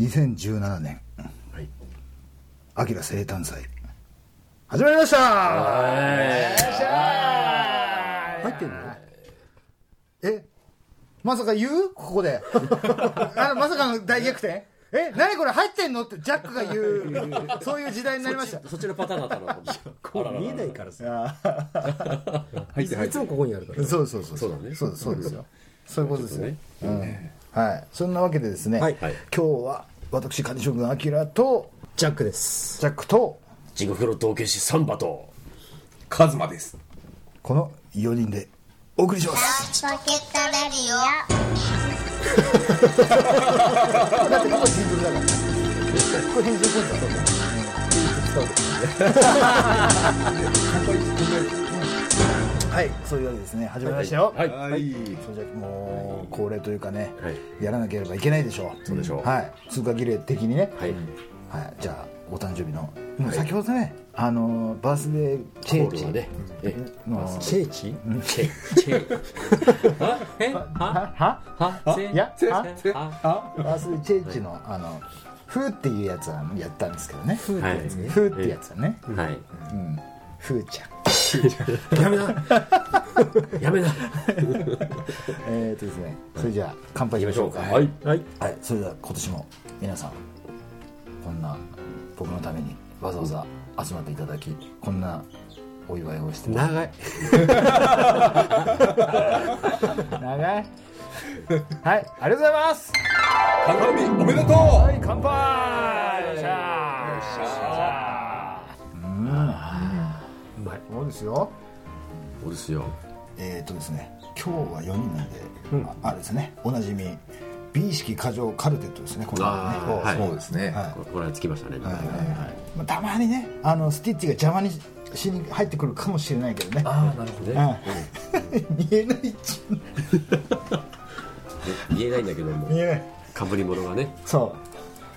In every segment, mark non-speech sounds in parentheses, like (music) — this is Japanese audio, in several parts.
2017年。はい。アキラ生誕祭。始まりました。入ってんの？えまさか言う？ここで。あのまさかの大逆転？え何これ入ってんの？ってジャックが言う。そういう時代になりました。そっちのパターンだったの見えないからさ。入って入ってい。つもここにあるからそうそうそうそう。だね。そうそうですよ。そういうことですよ、ね。うん。はい。そんなわけでですね、はい。はい。今日は私管理職のアキラとジャックです。ジャックと地獄の道化師サンバとカズマです。この4人でお送りします。ポケットレディだってここだからこれ編集するんだ (laughs) はい。そういうわけですね。始まりましたよ、はい。はい。それじゃもう恒例というかね、はい。やらなければいけないでしょう。そうでしょう。はい。通過儀礼的にね、はい。はい、じゃあお誕生日の、もう先ほどねあのバースデーチェールはね。えのチェイチチェチェは？え？は？は？は？せいや？バースデーチェイチのあのフーっていうやつはやったんですけどね。フはいーってやつはね、はい。うん、フーちゃん (laughs) やめな。(laughs) やめな。(laughs) えーとですねそれじゃあ乾杯しましょうか。はい。はい。はい、それでは今年も皆さんこんな僕のためにわざわざ集まっていただきこんなお祝いをして。長い。長い。はい。ありがとうございます。誕生日おめでとう。はい乾杯ですよ。そうですよ。えーとですね今日は4人なん。で、ああれですねおなじみ美意識過剰カルテットですねこのねはい。そうですね。はい。ここれつきましたねはいはいはい。まあ、たまにねあのスティッチが邪魔にしに入ってくるかもしれないけどね。ああなるほどね。うん。(laughs) 見えないっちゅ (laughs) 見えないんだけども。見えない。かぶり物がね。そう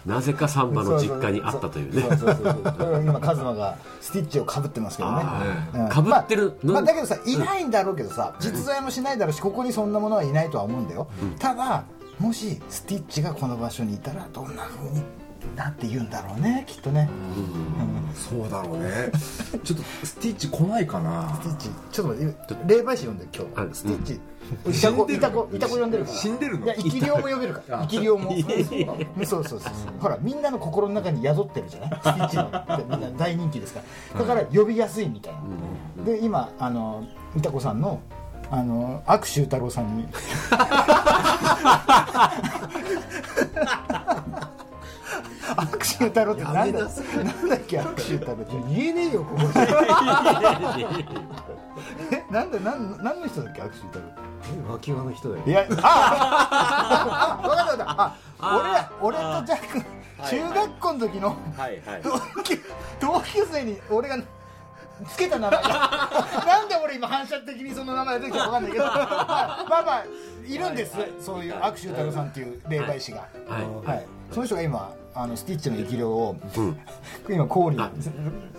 なぜかサンバの実家にあったというね。そうそうそう。今カズマがスティッチをかぶってますけどね。うん。かぶってるまあまあのだけどさいないんだろうけどさ、実在もしないだろうしここにそんなものはいないとは思うんだよ、ただもしスティッチがこの場所にいたらどんな風になって言うんだろうねきっとね、そうだろうね。(laughs) ちょっとスティッチ来ないかな。スティッチ。ちょっと待って霊媒師呼んで今あ日スティッチ、いたこいたこいたこ呼んでるから。死んでるの？いや生き量も呼べるから。生き量もそうそう。そうほらみんなの心の中に宿ってるじゃない？スティッチのみんな大人気ですから。だから呼びやすいみたいな。で今あのいたこさんのあの悪周太郎さんに (laughs) 悪周太郎ってなんだなんだっけ悪周太郎って。言えねえよここ。で (laughs) えなんだなん何の人だっけ悪周太郎脇輪の人だよ。いや、ああ、(laughs) 分かった分かった。あ、俺、俺とジャック、中学校の時のはいはい。同級、生に俺がつけた名前。が、(laughs) なんで俺今反射的にその名前が出てきたか分かんないけど、まあまあまあ、いるんです。そういう悪臭太郎さんっていう霊媒師が。はい。はい。その人が今、あのスティッチの生き量を、今、高齢、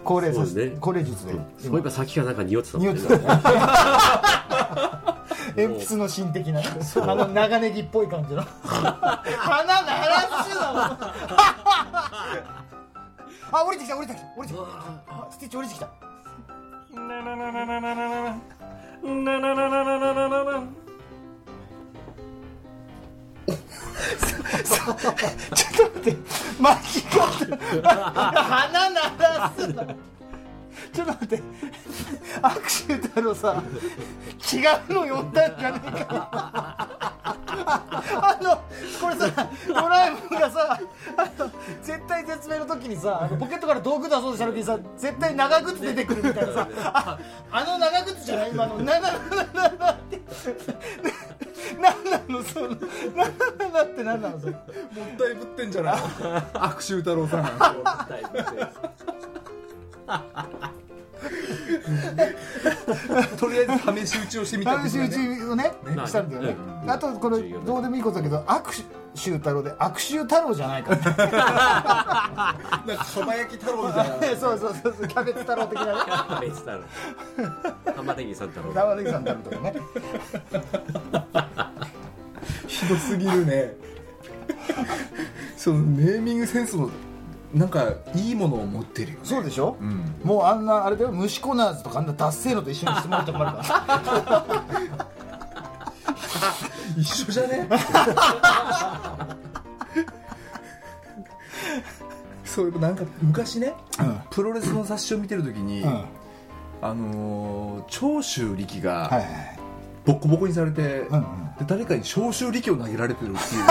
高齢さ高齢術で。そういえば先がなんか匂ってたもんね。匂ってた。鉛筆の芯的な。ねあの長ネギっぽい感じの。鼻鳴らすの。あ降りてきた降りてきた降りてきた。あスティッチ降りてきた (laughs) ちょっと待って巻き方鼻鳴らすの。ちょっと待って。握手太郎さ違うの呼んだんじゃねえか。あのこれさドラえもんがさあの絶対絶命の時にさあのポケットから道具出そうとした時にさ絶対長靴出てくるみたいなさああの長靴じゃない今のなななななって。なんなのそのなななってなんなのそれ。もったいぶってんじゃない悪臭太郎さん (laughs) とりあえず試し打ちをしてみた試し打ちをねまあしたんだよね。うん。あとこれどうでもいいことだけど握手太郎で悪臭太郎じゃないか (laughs) なんかそば焼き太郎みたいならそうそうそうそうキャベツ太郎的なね。ベース太郎。玉ねぎさん太郎。玉ねぎさん太郎とかね。(laughs) ひどすぎるね。そのネーミングセンスのなんかいいものを持ってるよね。そうでしょ、うん。もうあんなあれだよ。虫コナーズとかあんなダッセーのと一緒にしてもらって困るから。(laughs) 一緒じゃね？(laughs) そうなんか昔ね、うん。プロレスの雑誌を見てる時に、うん。はいあのー長州力がボッコボコにされて、で誰かに長州力を投げられてるっていう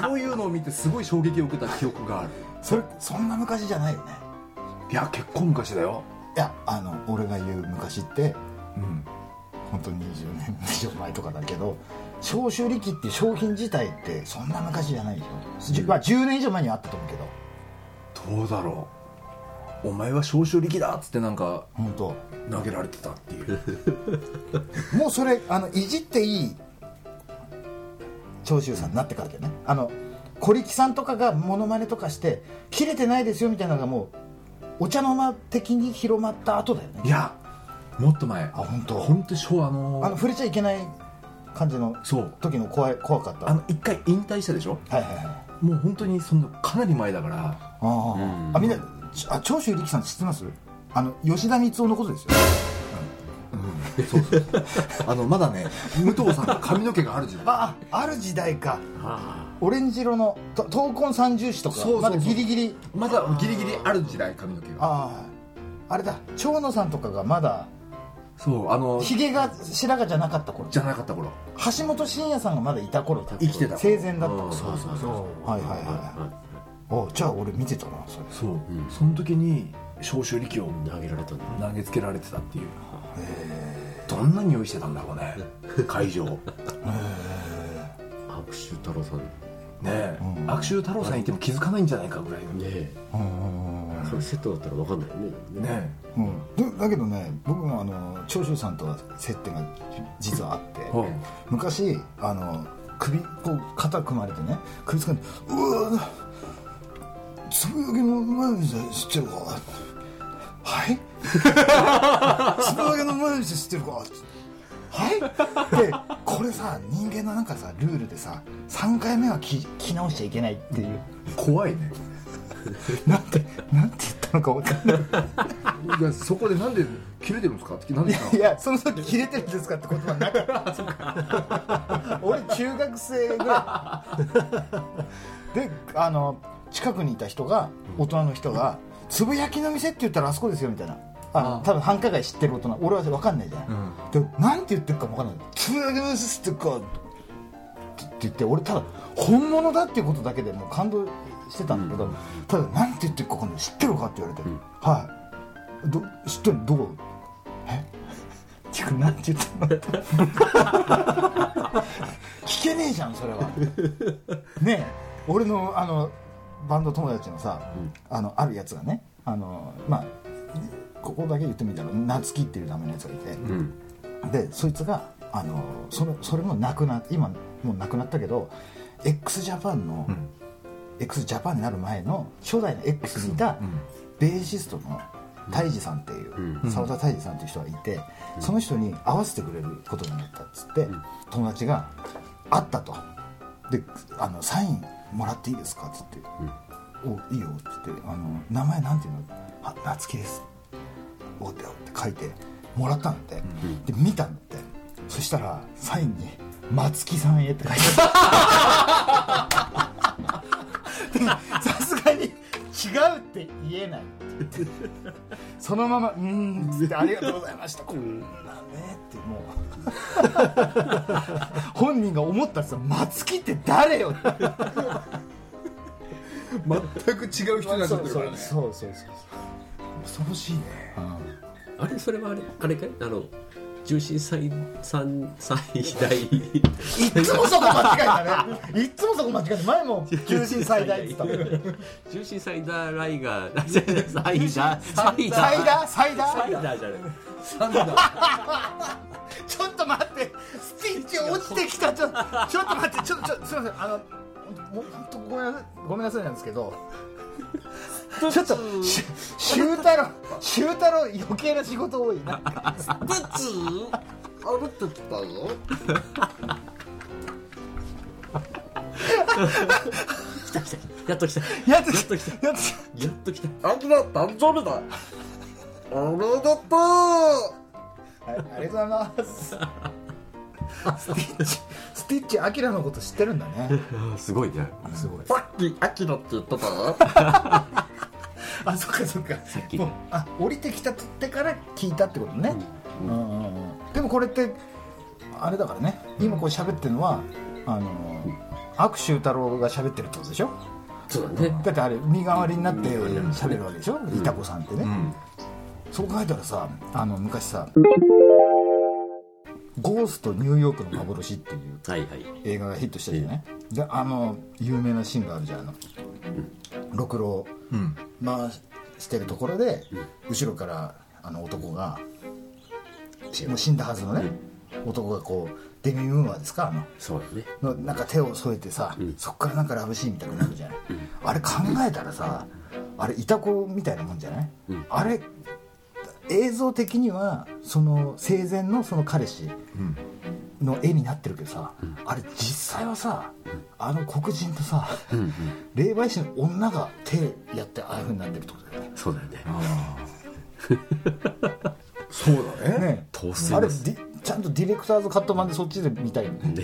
そういうのを見てすごい衝撃を受けた記憶がある。それそんな昔じゃないよね。いや結構昔だよ、いやあの俺が言う昔ってうん、本当に20年以上前とかだけど消臭力っていう商品自体ってそんな昔じゃないでしょ、じゅまあ、10年以上前にはあったと思うけど。どうだろう。お前は長州力だっつってなんか本当。投げられてたっていう。(laughs) もうそれあのいじっていい長州さんになってからだよね。あの小力さんとかがモノマネとかして切れてないですよみたいなのがもうお茶の間的に広まった後だよね。いやもっと前。あ本当？本当に昭和のあの触れちゃいけない感じのそう。時の怖い怖かった？あの一回引退したでしょ？はいはいはい。もう本当にそのかなり前だから。あー、あみんなちあ長州力さん知ってます？あの吉田光雄のことですよそうそうあのまだね武藤さんが髪の毛がある時代あある時代か。あオレンジ色のと闘魂三重視とかそうそうそう。まだギリギリ。まだギリギリある時代髪の毛が。ああ。あれだ。長野さんとかがまだそうあのひげが白髪じゃなかった頃。じゃなかった頃。橋本真也さんがまだいた頃生きてた生前だった頃。そうそうそう。はいはいはいおじゃあ俺見てたなそれ。そう、その時に長州力を投げられた投げつけられてたっていうどんな匂いしてたんだろうね (laughs) 会場。ね悪臭太郎さん。ねえ、うん。悪臭太郎さんいても気づかないんじゃないかぐらいの。ねえ。うんそれセットだったら分かんないよね。え。うん、だだけどね僕もあの長州さんとは接点が実はあって、はい。昔あの首こう肩組まれてね首つかんで「うわつぶやきの前に知ってるか?」はい？つぶやきの前に知ってるか?」はい。でこれさ人間のなんかさルールでさ3回目は聞き直しちゃいけないっていう。怖いね。なんてなんて言ったのか分かんない。いやそこでなんで切れてるんですか？ってなんでか。いやその時切れてるんですかって言葉なかった。(laughs) 俺中学生ぐらい。であの近くにいた人が大人の人が「つぶやきの店って言ったらあそこですよ」みたいなあの多分繁華街知ってる大人俺は分かんないじゃん、でなんて言ってるかも分かんない「つぶやきの店ってか」って言って俺ただ本物だっていうことだけでもう感動してたんだけど、ただなんて言ってるか分かんない。知ってるかって言われて、はい。ど知ってるどう？え？(laughs) っていうかなんて言ったの？聞けねえじゃんそれは。(laughs) ねえ。俺のあのバンド友達のさ、あのあるやつがねあのまあここだけ言ってみたら夏希っていう名前のやつがいて、うん。でそいつがあのそれそれもなくな今もうなくなったけど x ジャパンの、x ジャパンになる前の初代の X にいたベーシストの泰治さんっていう澤、田泰治さんっていう人がいて、その人に会わせてくれることになったっつって、友達が会ったと。であのサインもらっていいですかっつって「おいいよ」っつって。あの「名前なんていうの?」あ「夏希です」おってって書いてもらったんだって、で見たんだって。そしたらサインに「松木さんへ」って書いてあった。さすがに違うって言えないって。言ってそのまま「うーん」って「ありがとうございました」こんなねってもう。本人が思ったらさ「松木って誰よ」って。全く違う人になっちゃってるからね。そうそうそう恐ろしいね。あれそれはあれあれかい？あの重心最三最大いっつもそこ間違えたね。いっつもそこ間違えた。前も重心最大って言った。重心サイダーライガー。サイダーサイダーサイダーサイダサイーダーじゃない。なんだ。ちょっと待って。スティッチ落ちてきた。ちょちょっと待って。ちょちょすいません。あのもう本当ごめんなさい。ごめんなさいなんですけどちょっとし修太郎修太郎余計な仕事多いな。来た来たやっと来た。やっとやっと来た。やっとやっと来た。アキラ誕生日だ。おめでとはい、ありがとうございます。スティッチ、スティッチ、アキラのこと知ってるんだね。(laughs) すごいね。すごい。うさっきアキラって言ってた？あ、そっかそっか。さっきもうあ、降りてきたってから聞いたってことね。うんうん。うん。でもこれって、あれだからね。今こう喋ってるのは、あの、悪周太郎が喋ってるってことでしょ？そうだね。だってあれ身代わりになって喋るわけでしょ、いたこさんってね、うん。そう考えたらさあの昔さ「ゴーストニューヨークの幻」っていうはいはい。映画がヒットしたじゃない、であの有名なシーンがあるじゃんあの。ろくろうん。回してるところで、後ろからあの男がもう死んだはずのね、男がこうデミムーアですか？あの。そうだね。のなんか手を添えてさ、そっからなんかラブシーンみたいになるじゃない、あれ考えたらさあれイタコみたいなもんじゃない、あれ映像的にはその生前のその彼氏の絵になってるけどさ、あれ実際はさ、あの黒人とさ、霊媒師の女が手やってああいうふうになってるってことだよね。そうだよね。(laughs) そうだね。ねあれちゃんとディレクターズカット版でそっちで見たいよね。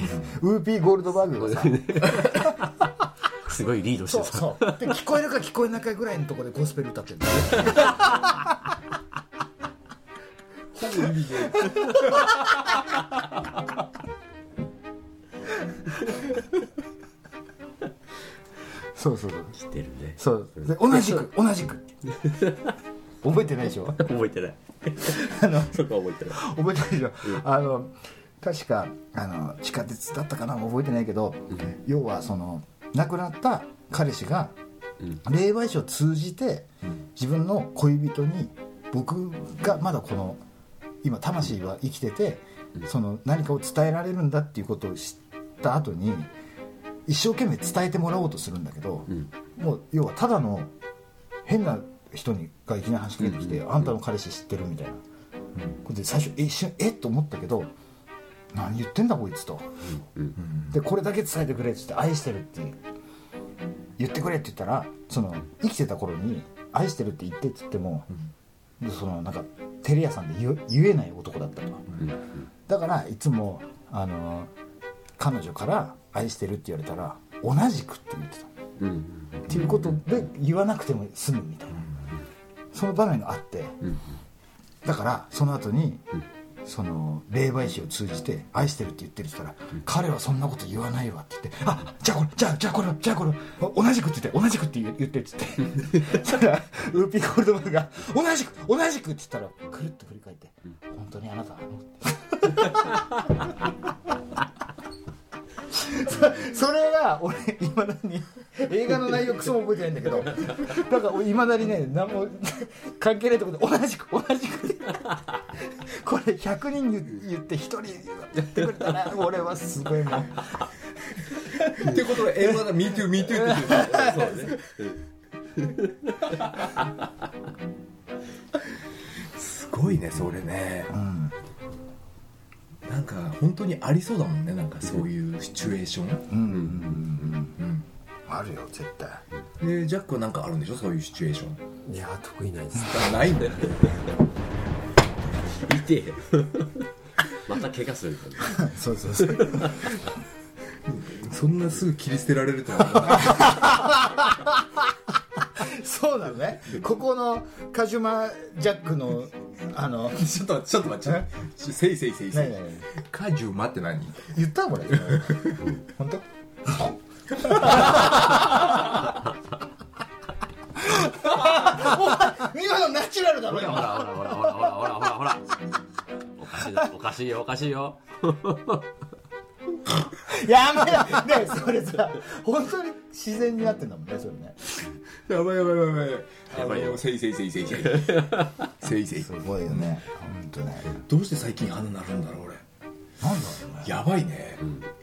ウーピーゴールドバーグがさ。(laughs) すごいリードしてさ。そうそう。で聞こえるか聞こえないかぐらいのところでゴスペル歌ってるんだよ (laughs) ほぼ意味でそうそうそう。来てるね。そう。で同じく同じく覚えてないでしょ？覚えてない。あのそこは覚えてない。覚えてないでしょ、あの確かあの地下鉄だったかな？覚えてないけど、要はその亡くなった彼氏が、霊媒師を通じて、自分の恋人に僕がまだこの今魂は生きてて、その何かを伝えられるんだっていうことを知った後に一生懸命伝えてもらおうとするんだけど、もう要はただの変な人にがいきなり話しかけてきて、あんたの彼氏知ってるみたいな、これで最初え一瞬えっ？と思ったけど何言ってんだこいつと、でこれだけ伝えてくれって言って愛してるって言ってくれって言ったらその生きてた頃に愛してるって言ってって言っても、そのなんかテレ屋さんで言え言えない男だったと、だからいつもあの彼女から愛してるって言われたら同じくって言ってた。うんっていうことで言わなくても済むみたいな。その場面があって。だからその後にその霊媒師を通じて愛してるって言ってるって言ったら彼はそんなこと言わないわって言ってあじゃあこれじゃあじゃあこれじゃあこれお同じくって言って同じくって言言ってって言って。(laughs) そしたらウーピーゴールドバーグが同じく同じくって言ったらくるっと振り返って本当にあなたそ (laughs) それが俺いまだに映画の内容クソも覚えてないんだけど。だから俺いまだにね何も関係ないところで同じく同じく。これ100人言言って1人やってくれたら俺はすごいもうってことは英語だ MeToo MeToo って言ってる。すごいねそれね。うんなんか本当にありそうだもんねなんかそういうシチュエーション。うん。うん。うん。うん。あるよ絶対。でジャックはなんかあるんでしょ？そういうシチュエーション。いや得意ないです。ないんだよ。見て。また怪我するからね。そうそうそう。(laughs) そんなすぐ切り捨てられるとは思わないそうなのね。ここのカジュマジャックのあのちょっとちょっと待って。ちょせいせいせいせい。カジュマって何？言ったこれ本当？見事ナチュラルだろ。ほらほらほらほらほらほら。ほらほらおかしいおかしいよおかしいよ。やめだねそれさ本当に自然になってんだもんねそれね。やばいやばいやばいやばい。よあのせいせいせいせいせい。(laughs) せいせい。すごいよね。本当ね。どうして最近鼻なるんだろう俺。なんだろうね。やばいね。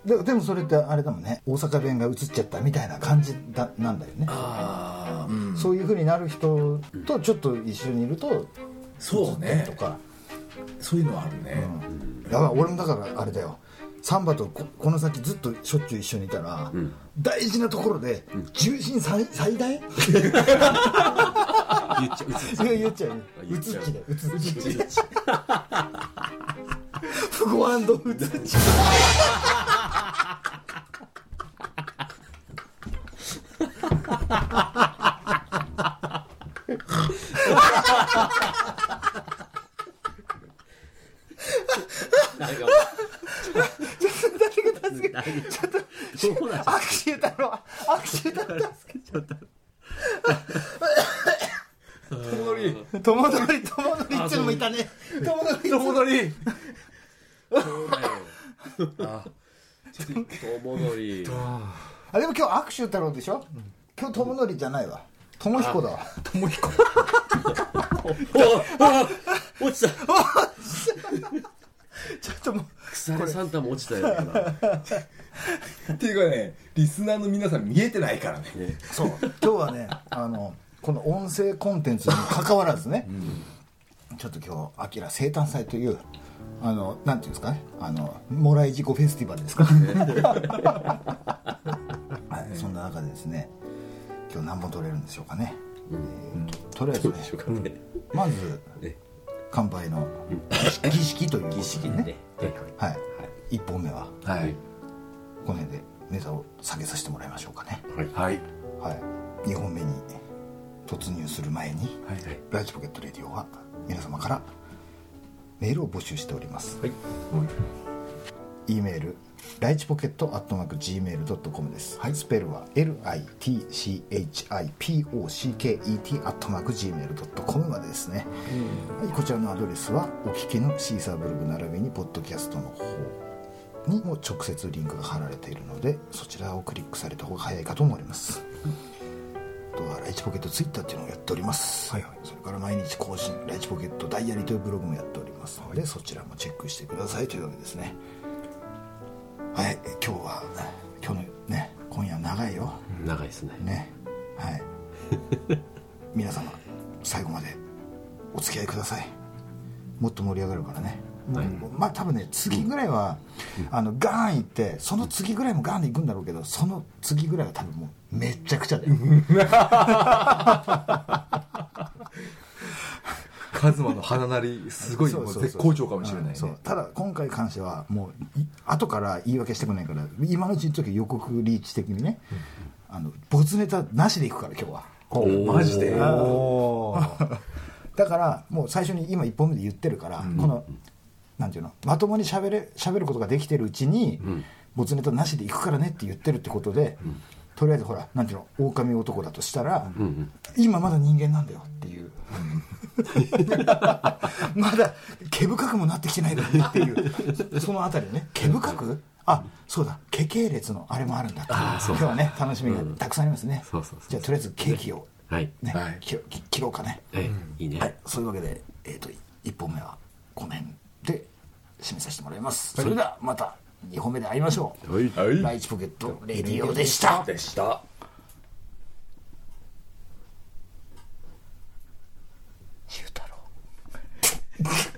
ででもそれってあれだもんね。大阪弁が映っちゃったみたいな感じだなんだよね。ああうん。そういう風になる人とちょっと一緒にいるとそうね。とか、そういうのはあるね。うん、だから俺もだからあれだよサンバとここの先ずっとしょっちゅう一緒にいたら、大事なところで重心最最大？言っちゃう言っちゃうう。うつっちでうつっちフゴアンドうつっちなんか誰が助けちょっとそうなん握手太郎握手太郎助けちゃった友乗り友則友則ってのもいたね。友則友乗り。そうだよ。友乗り。あでも今日握手太郎でしょ、今日友則じゃないわ。友彦だわ。友彦。(laughs) おあ落ちた。ちょっともう腐れサンタも落ちたよ今。っていうかねリスナーの皆さん見えてないからね。そう。今日はねあのこの音声コンテンツに関わらずね、ちょっと今日「あきら生誕祭」というあのなんていうんですかねあのもらい事故フェスティバルですか、(laughs) はい、そんな中でですね今日何本取れるんでしょうかね、えーととりあえずねどうでしょうかね。まずね乾杯の儀式ということで儀式ね。ねはい、1本目ははい。この辺でネタを下げさせてもらいましょうかね。はい。はい。はい、2本目に突入する前に、はいライチポケットレディオは皆様からメールを募集しております、はい。E メールライチポケットアットマーク Gmail.com です、スペルは LITCHIPOCKET アットマーク Gmail.com までですね、はい、こちらのアドレスはお聞きのシーサーブログ並びにポッドキャストの方にも直接リンクが貼られているのでそちらをクリックされた方が早いかと思われますあとはライチポケットツイッターっていうのをやっております、はいはい、それから毎日更新ライチポケットダイアリーというブログもやっておりますので、そちらもチェックしてくださいというわけですね。はい今日は今日のね今夜長いよ。長いですね。ね。はい。皆様最後までお付き合いください。もっと盛り上がるからね、まあ多分ね次ぐらいは、あのガーン行ってその次ぐらいもガーンで行くんだろうけどその次ぐらいは多分もうめっちゃくちゃだよ。(laughs) カズマの鼻なりすごい絶好調かもしれないね。そう。ただ今回に関してはもうい後から言い訳してくれないから今のうちに言っとき予告リーチ的にね、あの没ネタなしでいくから今日は。おマジで？(laughs) だからもう最初に今1本目で言ってるから、このなんていうのまともに喋れ喋ることができてるうちに、没ネタなしでいくからねって言ってるってことで、とりあえずほらなんていうの狼男だとしたら、今まだ人間なんだよっていう、(laughs) まだ毛深くもなってきてないのにっていうそのあたりね。毛深く？あそうだ。毛系列のあれもあるんだっていう。今日はね楽しみがたくさんありますね、じゃあとりあえずケーキを。はい。ね、はい。切ろ切切ろうかね、はいいいね。はい、そういうわけで、えー、と1本目はこの辺で締めさせてもらいます、それではまた2本目で会いましょう、はい。はい。ライチポケットレディオでした。でした。シュー太郎